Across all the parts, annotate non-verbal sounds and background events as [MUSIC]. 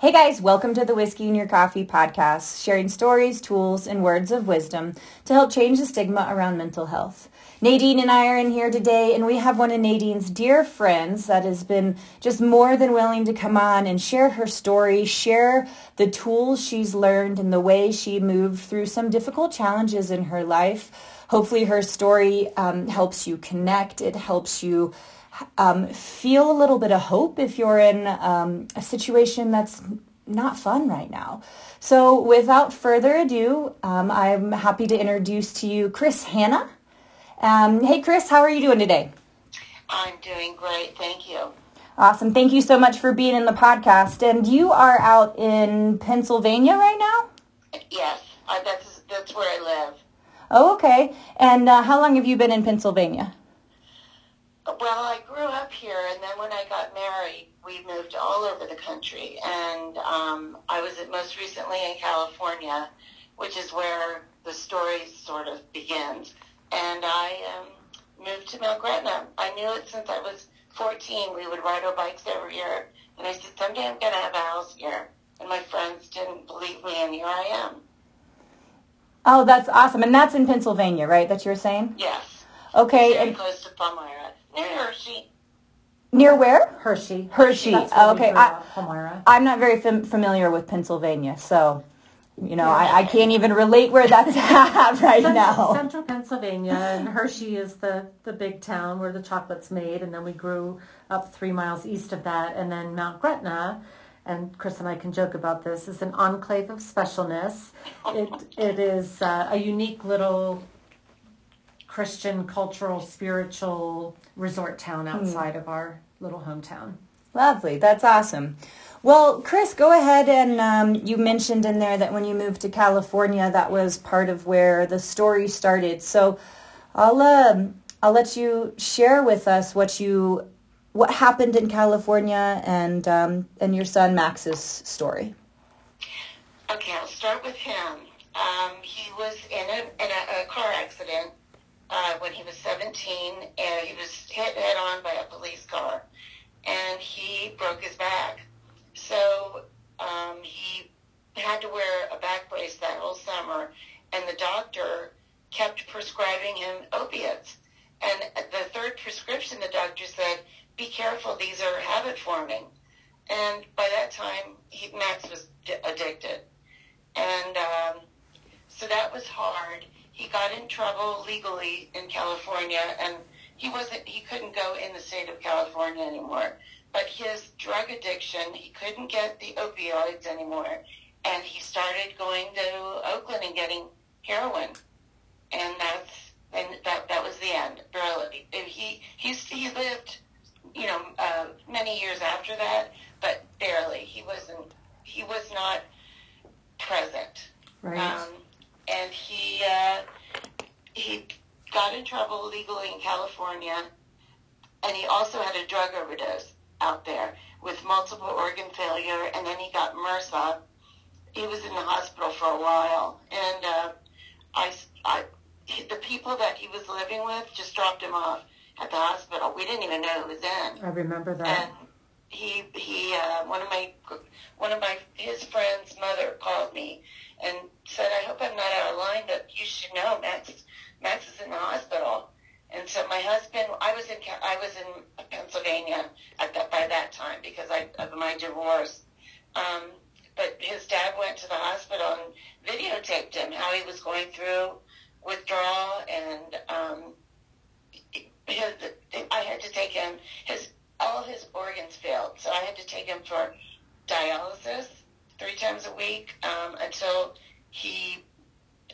Hey guys, welcome to the Whiskey in Your Coffee podcast, sharing stories, tools, and words of wisdom to help change the stigma around mental health. Nadine and I are in here today, and we have one of Nadine's dear friends that has been just more than willing to come on and share her story, share the tools she's learned, and the way she moved through some difficult challenges in her life. Hopefully, her story um, helps you connect. It helps you um, feel a little bit of hope if you're in um, a situation that's not fun right now. So, without further ado, um, I'm happy to introduce to you Chris Hanna. Um, hey, Chris, how are you doing today? I'm doing great. Thank you. Awesome. Thank you so much for being in the podcast. And you are out in Pennsylvania right now? Yes, I, that's that's where I live. Oh, okay. And uh, how long have you been in Pennsylvania? Well, I grew up here, and then when I got married, we moved all over the country. And um, I was most recently in California, which is where the story sort of begins. And I um, moved to Mount Gretna. I knew it since I was 14. We would ride our bikes every year. And I said, someday I'm going to have a house here. And my friends didn't believe me, and here I am. Oh, that's awesome. And that's in Pennsylvania, right? That you're saying? Yes. Okay. And close to Palmyra, near Hershey. near where? Hershey. Hershey. That's where Okay. I, Palmyra. I'm not very fam- familiar with Pennsylvania, so you know I, I can't even relate where that's [LAUGHS] at right Cent- now. Central Pennsylvania, and Hershey is the, the big town where the chocolate's made, and then we grew up three miles east of that, and then Mount Gretna, and Chris and I can joke about this, is an enclave of specialness. It, it is uh, a unique little Christian, cultural, spiritual resort town outside of our little hometown. Lovely, that's awesome. Well, Chris, go ahead and um, you mentioned in there that when you moved to California, that was part of where the story started. So I'll um, I'll let you share with us what you what happened in California and um, and your son Max's story. Okay, I'll start with him. Um, he was in a, in a, a car accident uh, when he was 17, and he was hit head on by a police car, and he broke his back. So um, he had to wear a back brace that whole summer, and the doctor kept prescribing him opiates. And the third prescription, the doctor said, "Be careful; these are habit forming." And by that time, he, Max was d- addicted, and um, so that was hard. He got in trouble legally in California, and he wasn't. He couldn't go in the state of California anymore. But his drug addiction, he couldn't get the opioids anymore, and he started going to Oakland and getting heroin, and that's and that that was the end. Barely. He he he lived, you know, uh, many years after that, but barely. He wasn't. He was not present. Right. Um, and he uh, he got in trouble legally in California, and he also had a drug overdose out there with multiple organ failure, and then he got MRSA. He was in the hospital for a while, and uh, I, I, the people that he was living with just dropped him off at the hospital. We didn't even know who was in I remember that. and he he uh, one of my one of my his friend's mother called me and said, "I hope I'm not out of line, but you should know Max Max is in the hospital." And so my husband, I was in I was in Pennsylvania at that by that time because I of my divorce. Um, but his dad went to the hospital and videotaped him how he was going through withdrawal and um, his, I had to take him his all his organs failed, so I had to take him for dialysis three times a week um, until he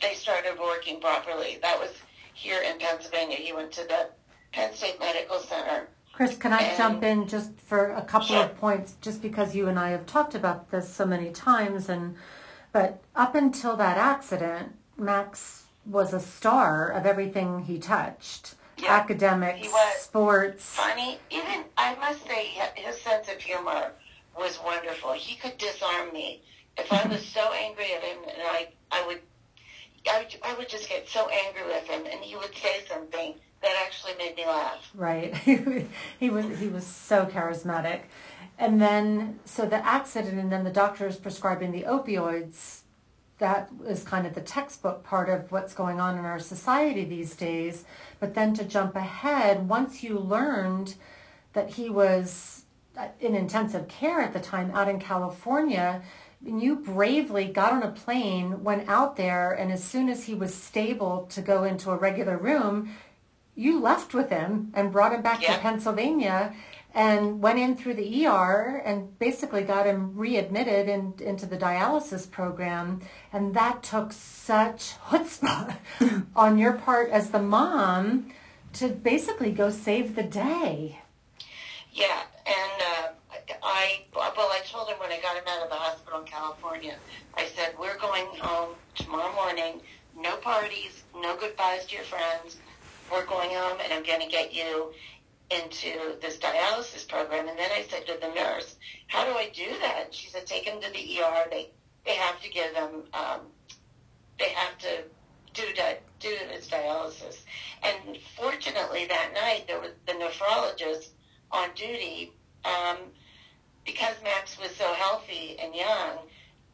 they started working properly. That was here in Pennsylvania. He went to the Penn State Medical Center. Chris, can I And- jump in just for a couple Sure. of points, just because you and I have talked about this so many times, and but up until that accident, Max was a star of everything he touched, Yeah, academics, he was. sports. Funny, even I must say his sense of humor was wonderful. He could disarm me if I was [LAUGHS] so angry at him, and I I would. I would, I would just get so angry with him, and he would say something that actually made me laugh. Right, [LAUGHS] he was he was so charismatic, And then, so the accident, and then the doctor prescribing the opioids. That is kind of the textbook part of what's going on in our society these days. But then to jump ahead, once you learned that he was uh, in intensive care at the time out in California, and you bravely got on a plane, went out there, and as soon as he was stable to go into a regular room, you left with him and brought him back Yeah. to Pennsylvania and went in through the ER and basically got him readmitted in, into the dialysis program. And that took such chutzpah [LAUGHS] on your part as the mom to basically go save the day. Yeah, and uh, I well, I told him when I got him out of the hospital California, I said we're going home tomorrow morning. No parties, no goodbyes to your friends. We're going home, and I'm going to get you into this dialysis program. And then I said to the nurse, "How do I do that?" She said, "Take him to the ER. They they have to give him um, they have to do that, do his dialysis." And fortunately, that night there was the nephrologist on duty um, because Max was so healthy and young.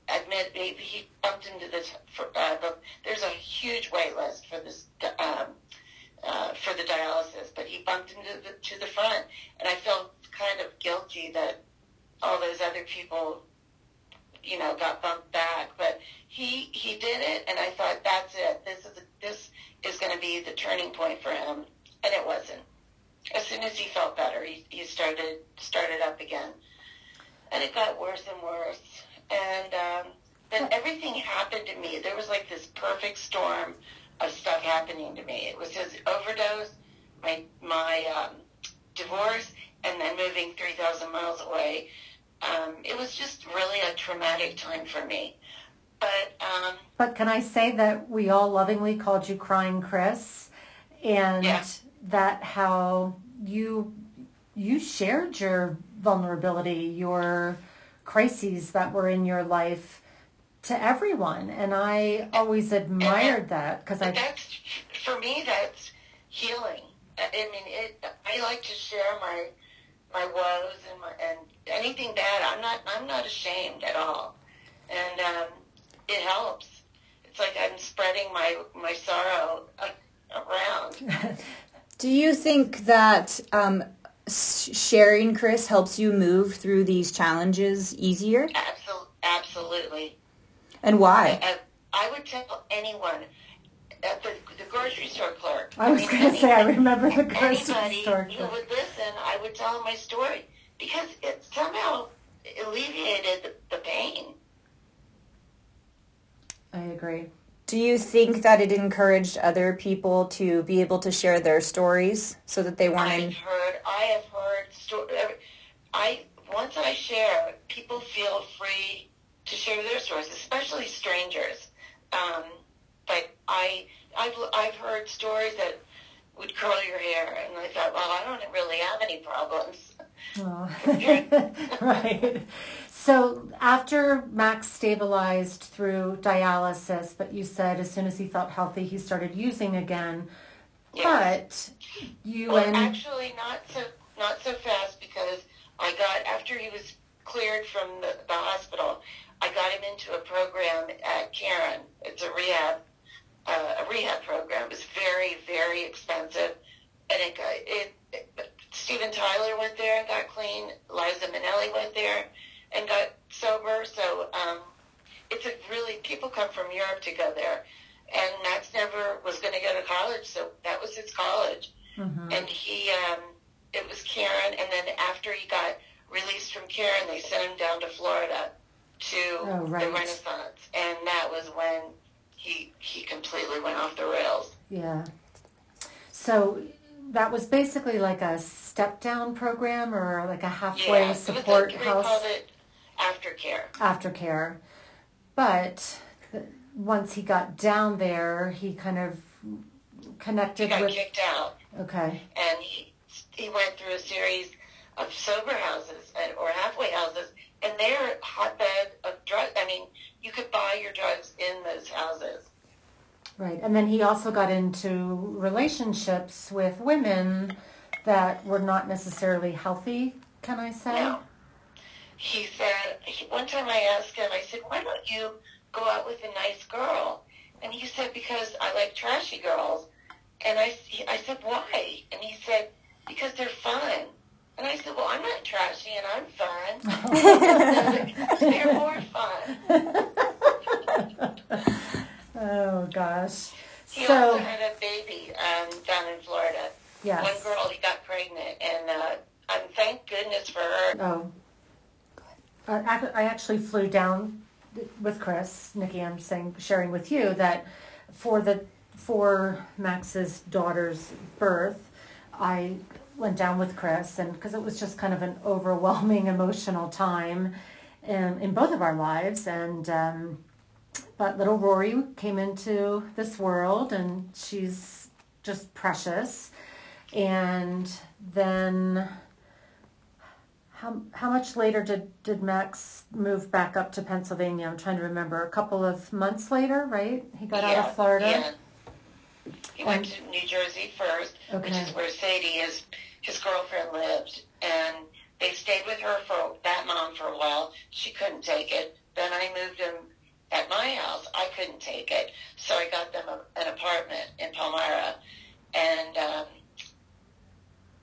Admit he, he bumped into the, for, uh, the there's a huge wait list for this um, uh, for the dialysis, but he bumped into the to the front, and I felt kind of guilty that all those other people, you know, got bumped back. But he he did it, and I thought that's it. This is this is going to be the turning point for him, and it wasn't as soon as he felt better, he, he started started up again, and it got worse and worse. And um, then everything happened to me. There was like this perfect storm of stuff happening to me. It was his overdose, my my um, divorce, and then moving three thousand miles away. Um, it was just really a traumatic time for me. But um, But can I say that we all lovingly called you Crying Chris? And Yeah. that how you you shared your vulnerability, your crises that were in your life to everyone. And I always admired that because I that's for me. That's healing. I mean, it. I like to share my my woes and my and anything bad. I'm not. I'm not ashamed at all, and um, it helps. It's like I'm spreading my my sorrow around. [LAUGHS] Do you think that um, sharing, Chris, helps you move through these challenges easier? Absolutely, absolutely. And why? I, I would tell anyone at the, the grocery store clerk. I was going to say I remember the grocery anybody store. Clerk. who would listen, I would tell them my story because it somehow alleviated the, the pain. I agree. Do you think that it encouraged other people to be able to share their stories so that they weren't I've heard, I have heard, sto- I once I share, people feel free to share their stories, especially strangers. Um, but I, I've, I've heard stories that would curl your hair, and I thought, well, I don't really have any problems. Oh. [LAUGHS] right. So after Max stabilized through dialysis, but you said as soon as he felt healthy, he started using again. Yes. But you Well, and actually, not so not so fast because I got after he was cleared from the, the hospital, I got him into a program at Caron. It's a rehab uh, a rehab program. It was very very expensive, and it got it. it Steven Tyler went there and got clean. Liza Minnelli went there and got sober. So um, it's a really people come from Europe to go there, and Max never was going to go to college, so that was his college Mhm. and he um it was Caron and then after he got released from Caron they sent him down to Florida to Oh, right. the Renaissance and that was when he he completely went off the rails. yeah. So that was basically like a step down program or like a halfway yeah, support it was like, house. They called it aftercare. aftercare. But once he got down there, he kind of He connected got with. kicked out Okay. and he he went through a series of sober houses and, or halfway houses and they're hotbed of drug I mean you could buy your drugs in those houses. Right. And then he also got into relationships with women that were not necessarily healthy, can I say? No. he said, he, one time I asked him, I said, why don't you go out with a nice girl? And he said, because I like trashy girls. And I, I said, why? And he said, because they're fun. And I said, well, I'm not trashy and I'm fun. [LAUGHS] they're more fun. oh, gosh. He so, also had a baby um, down in Florida. Yes. One girl, he got pregnant, and uh, um, thank goodness for her. Oh. Uh, I actually flew down with Chris, Nikki. I'm saying, sharing with you that for the for Max's daughter's birth, I went down with Chris, and because it was just kind of an overwhelming [LAUGHS] emotional time in, in both of our lives, and um, but little Rory came into this world, and she's just precious, and then how, how much later did, did Max move back up to Pennsylvania? I'm trying to remember. A couple of months later, right? He got yeah, out of Florida. Yeah. He went to New Jersey first, okay. which is where Sadie, his his girlfriend, lived, and they stayed with her for that mom for a while. She couldn't take it. Then I moved him at my house. I couldn't take it, so I got them a, an apartment in Palmyra, and um,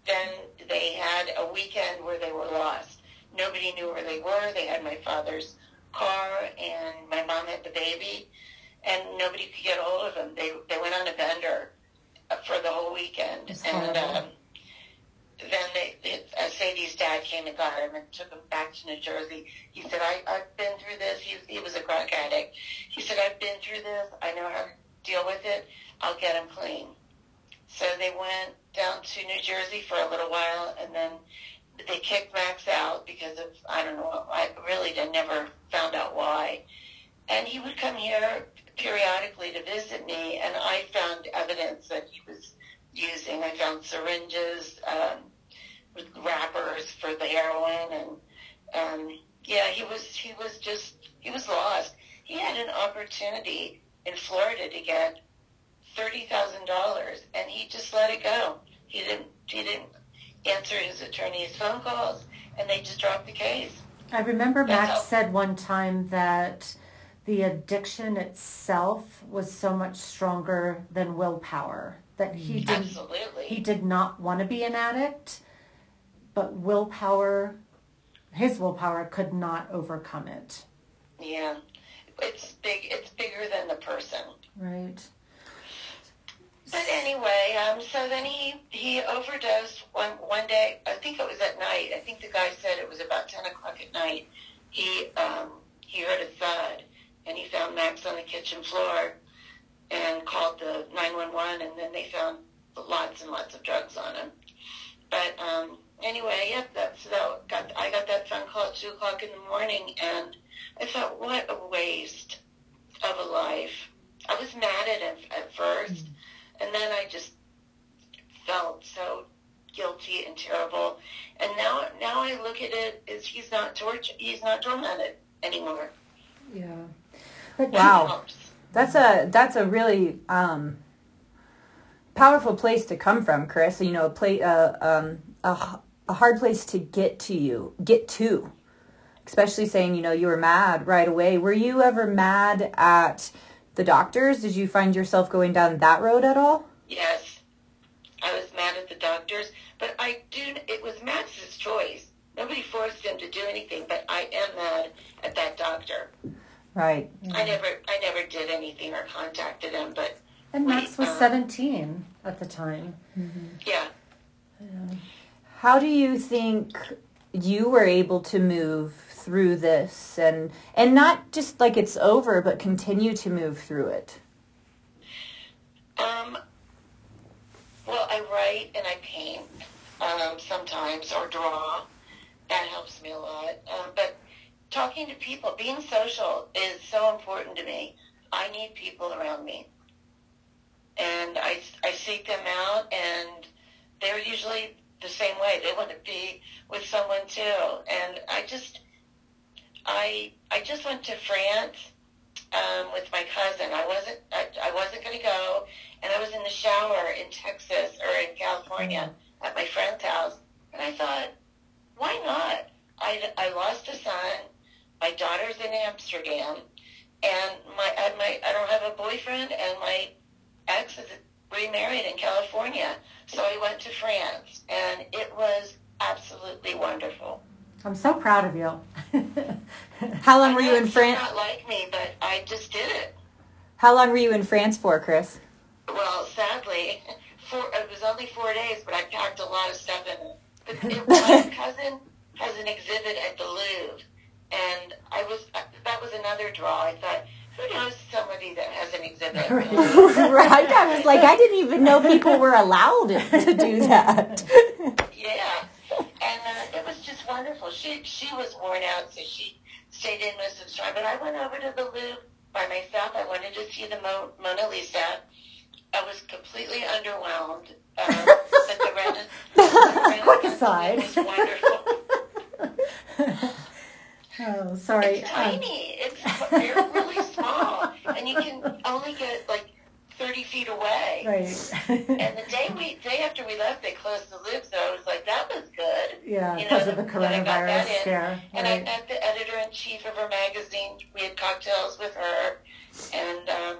then they had a weekend where they were lost. Nobody knew where they were. They had my father's car, and my mom had the baby, and nobody could get a hold of them. They they went on a bender for the whole weekend, That's and horrible. um, then they, they uh, Sadie's dad came and got him and took him back to New Jersey. He said, I, "I've been through this." He, he was a crack addict. He said, "I've been through this. I know how to deal with it. I'll get him clean." So they went down to New Jersey for a little while, and then they kicked Max out because of I don't know. I really did, never found out why. And he would come here periodically to visit me, and I found evidence that he was using. I found syringes, um, wrappers for the heroin, and um, yeah, he was he was just he was lost. He had an opportunity in Florida to get thirty thousand dollars, and he just let it go. He didn't he didn't answer his attorney's phone calls, and they just dropped the case. I remember That's Max how- said one time that the addiction itself was so much stronger than willpower. That he didn't Absolutely. he did not want to be an addict, but willpower his willpower could not overcome it. yeah, it's big. It's bigger than the person. Right. But anyway, um, so then he he overdosed one one day. I think it was at night. I think the guy said it was about ten o'clock at night. He um, he heard a thud, and he found Max on the kitchen floor, and called the nine one one, and then they found lots and lots of drugs on him. But um, anyway, yep, that's that. Got I got that phone call at two o'clock in the morning, and I thought, what a waste of a life. I was mad at him at first. And then I just felt so guilty and terrible. And now, now I look at it as he's not tortured. He's not tormented anymore. Yeah. But Wow. Helps. That's a that's a really um, powerful place to come from, Chris. You know, a play uh, um, a, a hard place to get to you, get to. Especially saying, you know, you were mad right away. Were you ever mad at the doctors? Did you find yourself going down that road at all? Yes, I was mad at the doctors, but I do. It was Max's choice. Nobody forced him to do anything, but I am mad at that doctor. Right. I never, I never did anything or contacted him, but and Max was uh, 17 at the time. yeah. How do you think you were able to move through this and and not just like it's over, but continue to move through it? Um, well, I write and I paint um, sometimes or draw. That helps me a lot. Um, but talking to people, being social is so important to me. I need people around me. And I, I seek them out, and they're usually the same way. They want to be with someone too. And I just, I, I just went to France um, with my cousin. I wasn't, I, I wasn't going to go, and I was in the shower in Texas or in California at my friend's house, and I thought, why not? I, I lost a son. My daughter's in Amsterdam, and my I, my I don't have a boyfriend, and my ex is remarried in California. So I went to France, and it was absolutely wonderful. I'm so proud of you. [LAUGHS] How long were you in France? Not like me, but I just did it. How long were you in France for, Chris? Well, sadly, [LAUGHS] four, it was only four days, but I packed a lot of stuff in. But [LAUGHS] it my cousin has an exhibit at the Louvre, and I was that was another draw. I thought, who knows somebody that has an exhibit? at the Louvre? right. I was like, I didn't even know people were allowed to do that. Yeah, and uh, it was just wonderful. She she was worn out, so she stayed in most of the time. But I went over to the Louvre by myself. I wanted to see the Mo- Mona Lisa. I was completely underwhelmed. Um, but the Rena- [LAUGHS] the Quick Renaissance aside. was wonderful. [LAUGHS] oh, sorry. It's Um, tiny. It's they're really small, and you can only get like thirty feet away. right. And the day we day after we left, they closed the Louvre, so I was like, that was good. yeah, you because know, of the that I got that coronavirus scare. And I met the editor in chief of her magazine. We had cocktails with her, and um,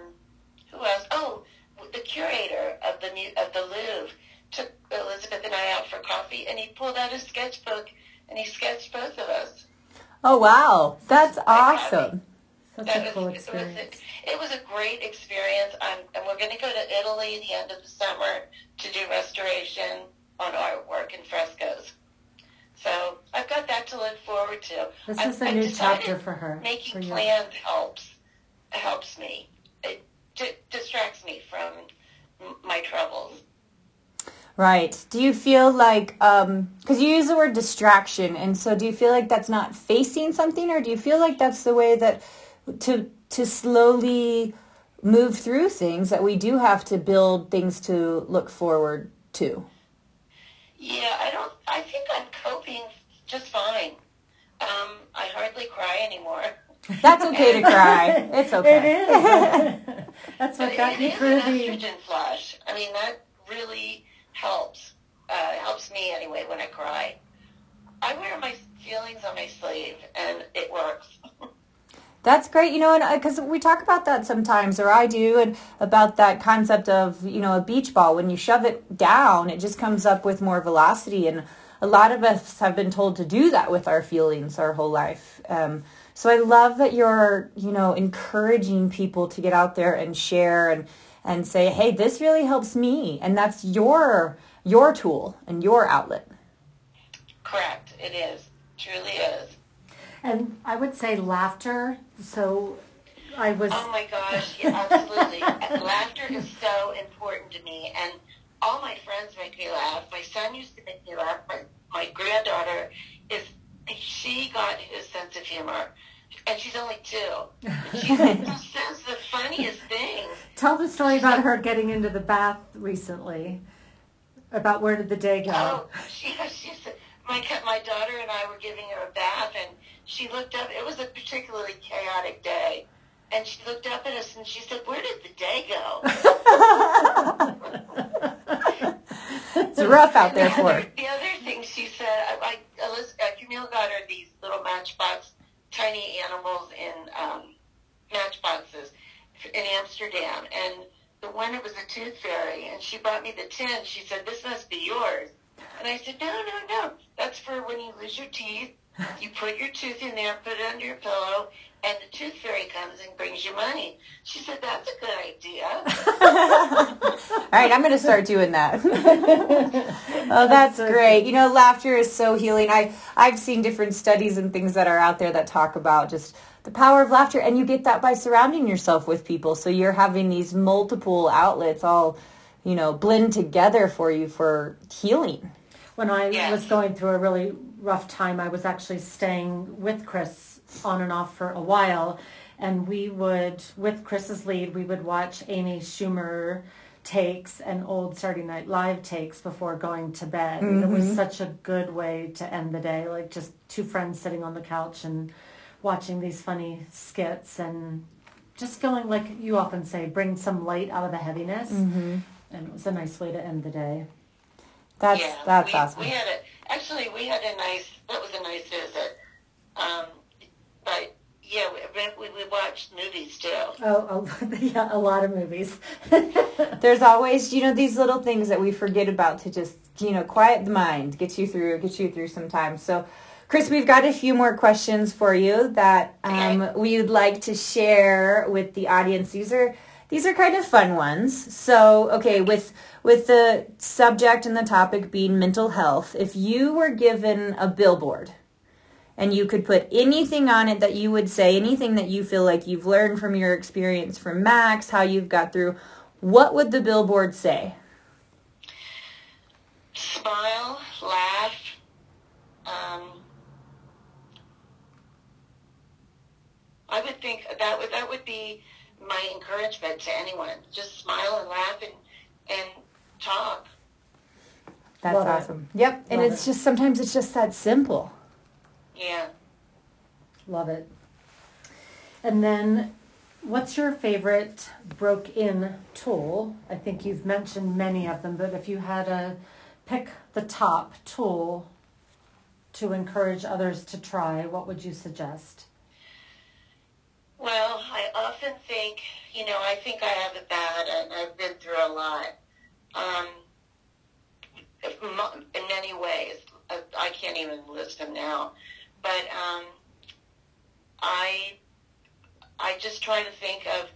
who else? Oh, the curator of the of the Louvre took Elizabeth and I out for coffee, and he pulled out a sketchbook and he sketched both of us. Oh wow, that's awesome. Such That a cool was, it was experience. it was a great experience. Um, and we're going to go to Italy at the end of the summer to do restoration on artwork and frescoes. So I've got that to look forward to. This I- is a I new chapter for her. Making for plans helps helps me. It d- distracts me from my troubles. Right. Do you feel like, because you use the word distraction, and so do you feel like that's not facing something, or do you feel like that's the way that to to slowly move through things that we do have to build things to look forward to? Yeah, I don't. I think I'm coping just fine. Um, I hardly cry anymore. That's okay to cry. It's [LAUGHS] okay. It is. [LAUGHS] That's what But got it you is through an the. estrogen flush. I mean, that really helps. Uh, helps me anyway when I cry. I wear my feelings on my sleeve, and it works. [LAUGHS] That's great, you know, and because we talk about that sometimes, or I do, and about that concept of you know a beach ball. When you shove it down, it just comes up with more velocity, and a lot of us have been told to do that with our feelings our whole life. Um, so I love that you're you know encouraging people to get out there and share and and say, hey, this really helps me, and that's your your tool and your outlet. Correct. It is. Truly is. And I would say laughter. So I was. Oh my gosh, yeah, absolutely. [LAUGHS] Laughter is so important to me, and all my friends make me laugh. My son used to make me laugh. My, my granddaughter is, she got his sense of humor, and she's only two. [LAUGHS] She just says the funniest thing. Tell the story about her getting into the bath recently. About where did the day go? Oh, she, she said, my, my daughter and I were giving her a bath, and she looked up. It was a particularly chaotic day. And she looked up at us and she said, where did the day go? [LAUGHS] It's rough out there the for other, her. the other thing she said, I, I, uh, Camille got her these little matchbox, tiny animals in um, matchboxes in Amsterdam, and the one it was a tooth fairy, and she brought me the tin. She said, "This must be yours," and I said, "No, no, no. That's for when you lose your teeth. You put your tooth in there, put it under your pillow." And the tooth fairy comes and brings you money. She said, that's a good idea. [LAUGHS] All right, I'm going to start doing that. [LAUGHS] oh, that's so great. You know, laughter is so healing. I I've seen different studies and things that are out there that talk about just the power of laughter and you get that by surrounding yourself with people. So you're having these multiple outlets all, you know, blend together for you for healing. When I Yes. was going through a really rough time, I was actually staying with Chris on and off for a while. And we would, with Chris's lead, we would watch Amy Schumer takes and old Saturday Night Live takes before going to bed. And It was mm-hmm. such a good way to end the day, like just two friends sitting on the couch and watching these funny skits and just going, like you often say, bring some light out of the heaviness. Mm-hmm. And it was a nice way to end the day. That's yeah, that's we, awesome. We had a actually we had a nice that was a nice visit, um, but yeah, we, we, we watched movies too. Oh, oh [LAUGHS] yeah, a lot of movies. [LAUGHS] There's always, you know, these little things that we forget about to just, you know, quiet the mind, get you through, get you through sometimes. So, Chris, we've got a few more questions for you that um, Okay. we would like to share with the audience. These are these are kind of fun ones. So, okay, with with the subject and the topic being mental health, if you were given a billboard and you could put anything on it that you would say, anything that you feel like you've learned from your experience from Max, how you've got through, what would the billboard say? Smile, laugh. Um, I would think that would that would be my encouragement to anyone. Just smile and laugh and and talk. That's Love it. awesome. Yep. And Love it's it. just sometimes it's just that simple. Yeah. Love it. And then, what's your favorite broke-in tool? I think you've mentioned many of them, but if you had to pick the top tool to encourage others to try, what would you suggest? Well, I often think, you know, I think I have it bad, and I've been through a lot. Um, in many ways, I, I can't even list them now, but um, I, I just try to think of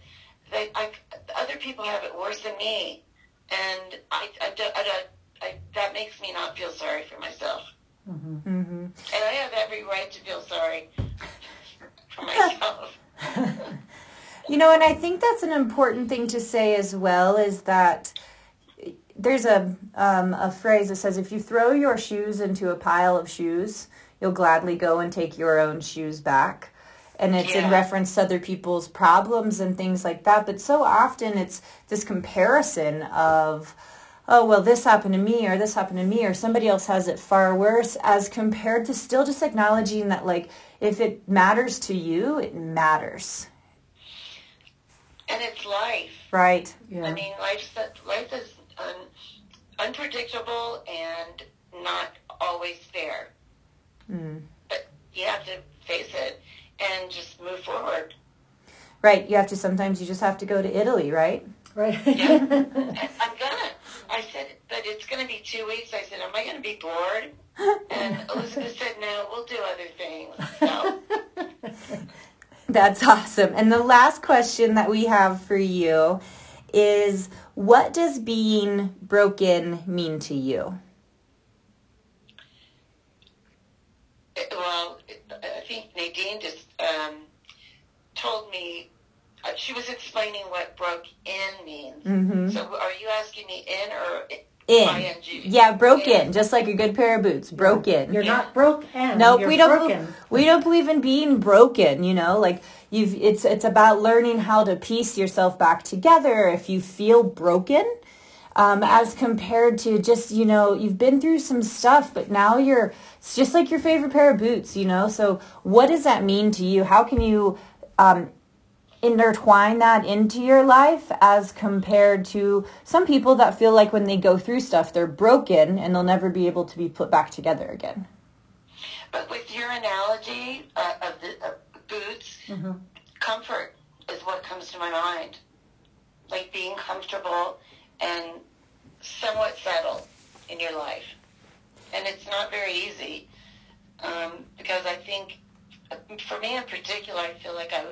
that. I, other people have it worse than me, and I, I, do- I, I, that makes me not feel sorry for myself, hmm Mm-hmm. and I have every right to feel sorry for myself. [LAUGHS] [LAUGHS] You know, and I think that's an important thing to say as well is that there's a um, a phrase that says if you throw your shoes into a pile of shoes, you'll gladly go and take your own shoes back. And it's in reference to other people's problems and things like that. But so often it's this comparison of, oh, well, this happened to me or this happened to me or somebody else has it far worse as compared to still just acknowledging that, like, if it matters to you, it matters. And it's life. Right. Yeah. I mean, life's life is un, unpredictable and not always fair. Mm. But you have to face it and just move forward. Right. You have to sometimes you just have to go to Italy, right? Right. Yeah. [LAUGHS] I'm gonna. I said, but it's gonna be two weeks. I said, am I gonna be bored? And [LAUGHS] Elizabeth said, no, we'll do other things. So, [LAUGHS] That's awesome. And the last question that we have for you is what does being broken mean to you? well, I think Nadine just um, told me. Uh, she was explaining what broke in means. Mhm. So, are you asking me in or In. ing? Yeah, broken, just like a good pair of boots. Broken. You're not broken. Nope, You're we don't. broken. We don't believe in being broken. You know, like you've. It's it's about learning how to piece yourself back together. If you feel broken, um, as compared to just you know you've been through some stuff, but now you're. It's just like your favorite pair of boots. You know. So what does that mean to you? How can you? Um, intertwine that into your life as compared to some people that feel like when they go through stuff they're broken and they'll never be able to be put back together again But with your analogy uh, of the boots, Mhm. comfort is what comes to my mind. Like being comfortable and somewhat settled in your life. And it's not very easy um, because I think, uh, for me in particular, I feel like I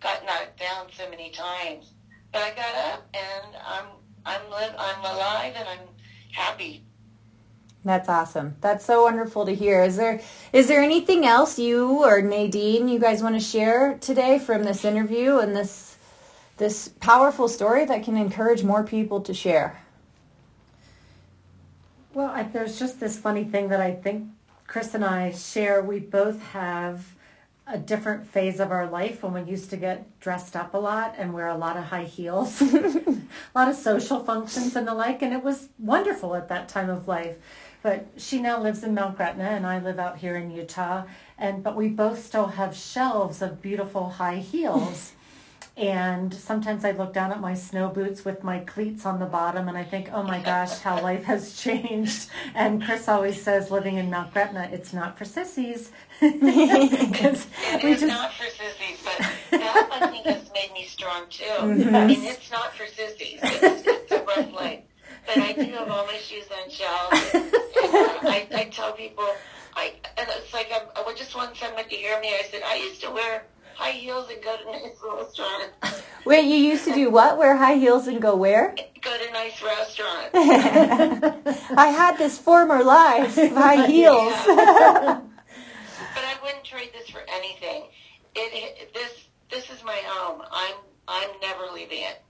got knocked down so many times. But I got up and I'm I'm live I'm alive and I'm happy. That's awesome. That's so wonderful to hear. Is there is there anything else you or Nadine you guys want to share today from this interview and this this powerful story that can encourage more people to share? Well, I, there's just this funny thing that I think Chris and I share. We both have a different phase of our life when we used to get dressed up a lot and wear a lot of high heels, [LAUGHS] a lot of social functions and the like, and it was wonderful at that time of life. But she now lives in Mount Gretna and I live out here in Utah, and but we both still have shelves of beautiful high heels. And sometimes I look down at my snow boots with my cleats on the bottom and I think, oh my gosh, how life has [LAUGHS] changed. And Chris always says, living in Mount Gretna, it's not for sissies. [LAUGHS] Because it is just... not for sissies, but that I think has made me strong too. Mm-hmm. I mean, it's not for sissies. It's, it's a rough life. But I do have all my shoes on shelves. [LAUGHS] And, I, I tell people, I and it's like I'm, I just want someone to hear me. I said I used to wear high heels and go to nice restaurants. Wait, you used to do what? Wear high heels and go where? Go to nice restaurants. [LAUGHS] I had this former life, high [LAUGHS] heels. Yeah. but I wouldn't trade this for anything. It, it this this is my home. I'm I'm never leaving it.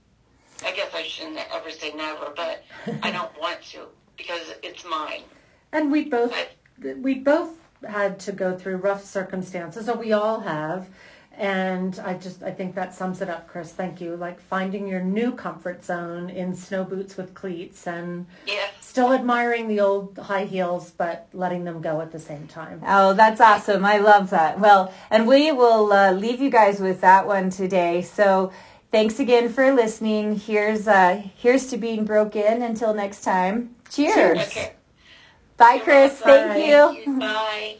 I guess I shouldn't ever say never, but I [LAUGHS] don't want to because it's mine. And we both I, we both had to go through rough circumstances, or we all have. And I just, I think that sums it up, Chris. Thank you. Like finding your new comfort zone in snow boots with cleats and yeah. still admiring the old high heels, but letting them go at the same time. Oh, that's awesome. I love that. Well, and we will uh, leave you guys with that one today. So thanks again for listening. Here's, uh, here's to being broken. Until next time. Cheers. Okay. Bye, Chris. Thank you. Bye.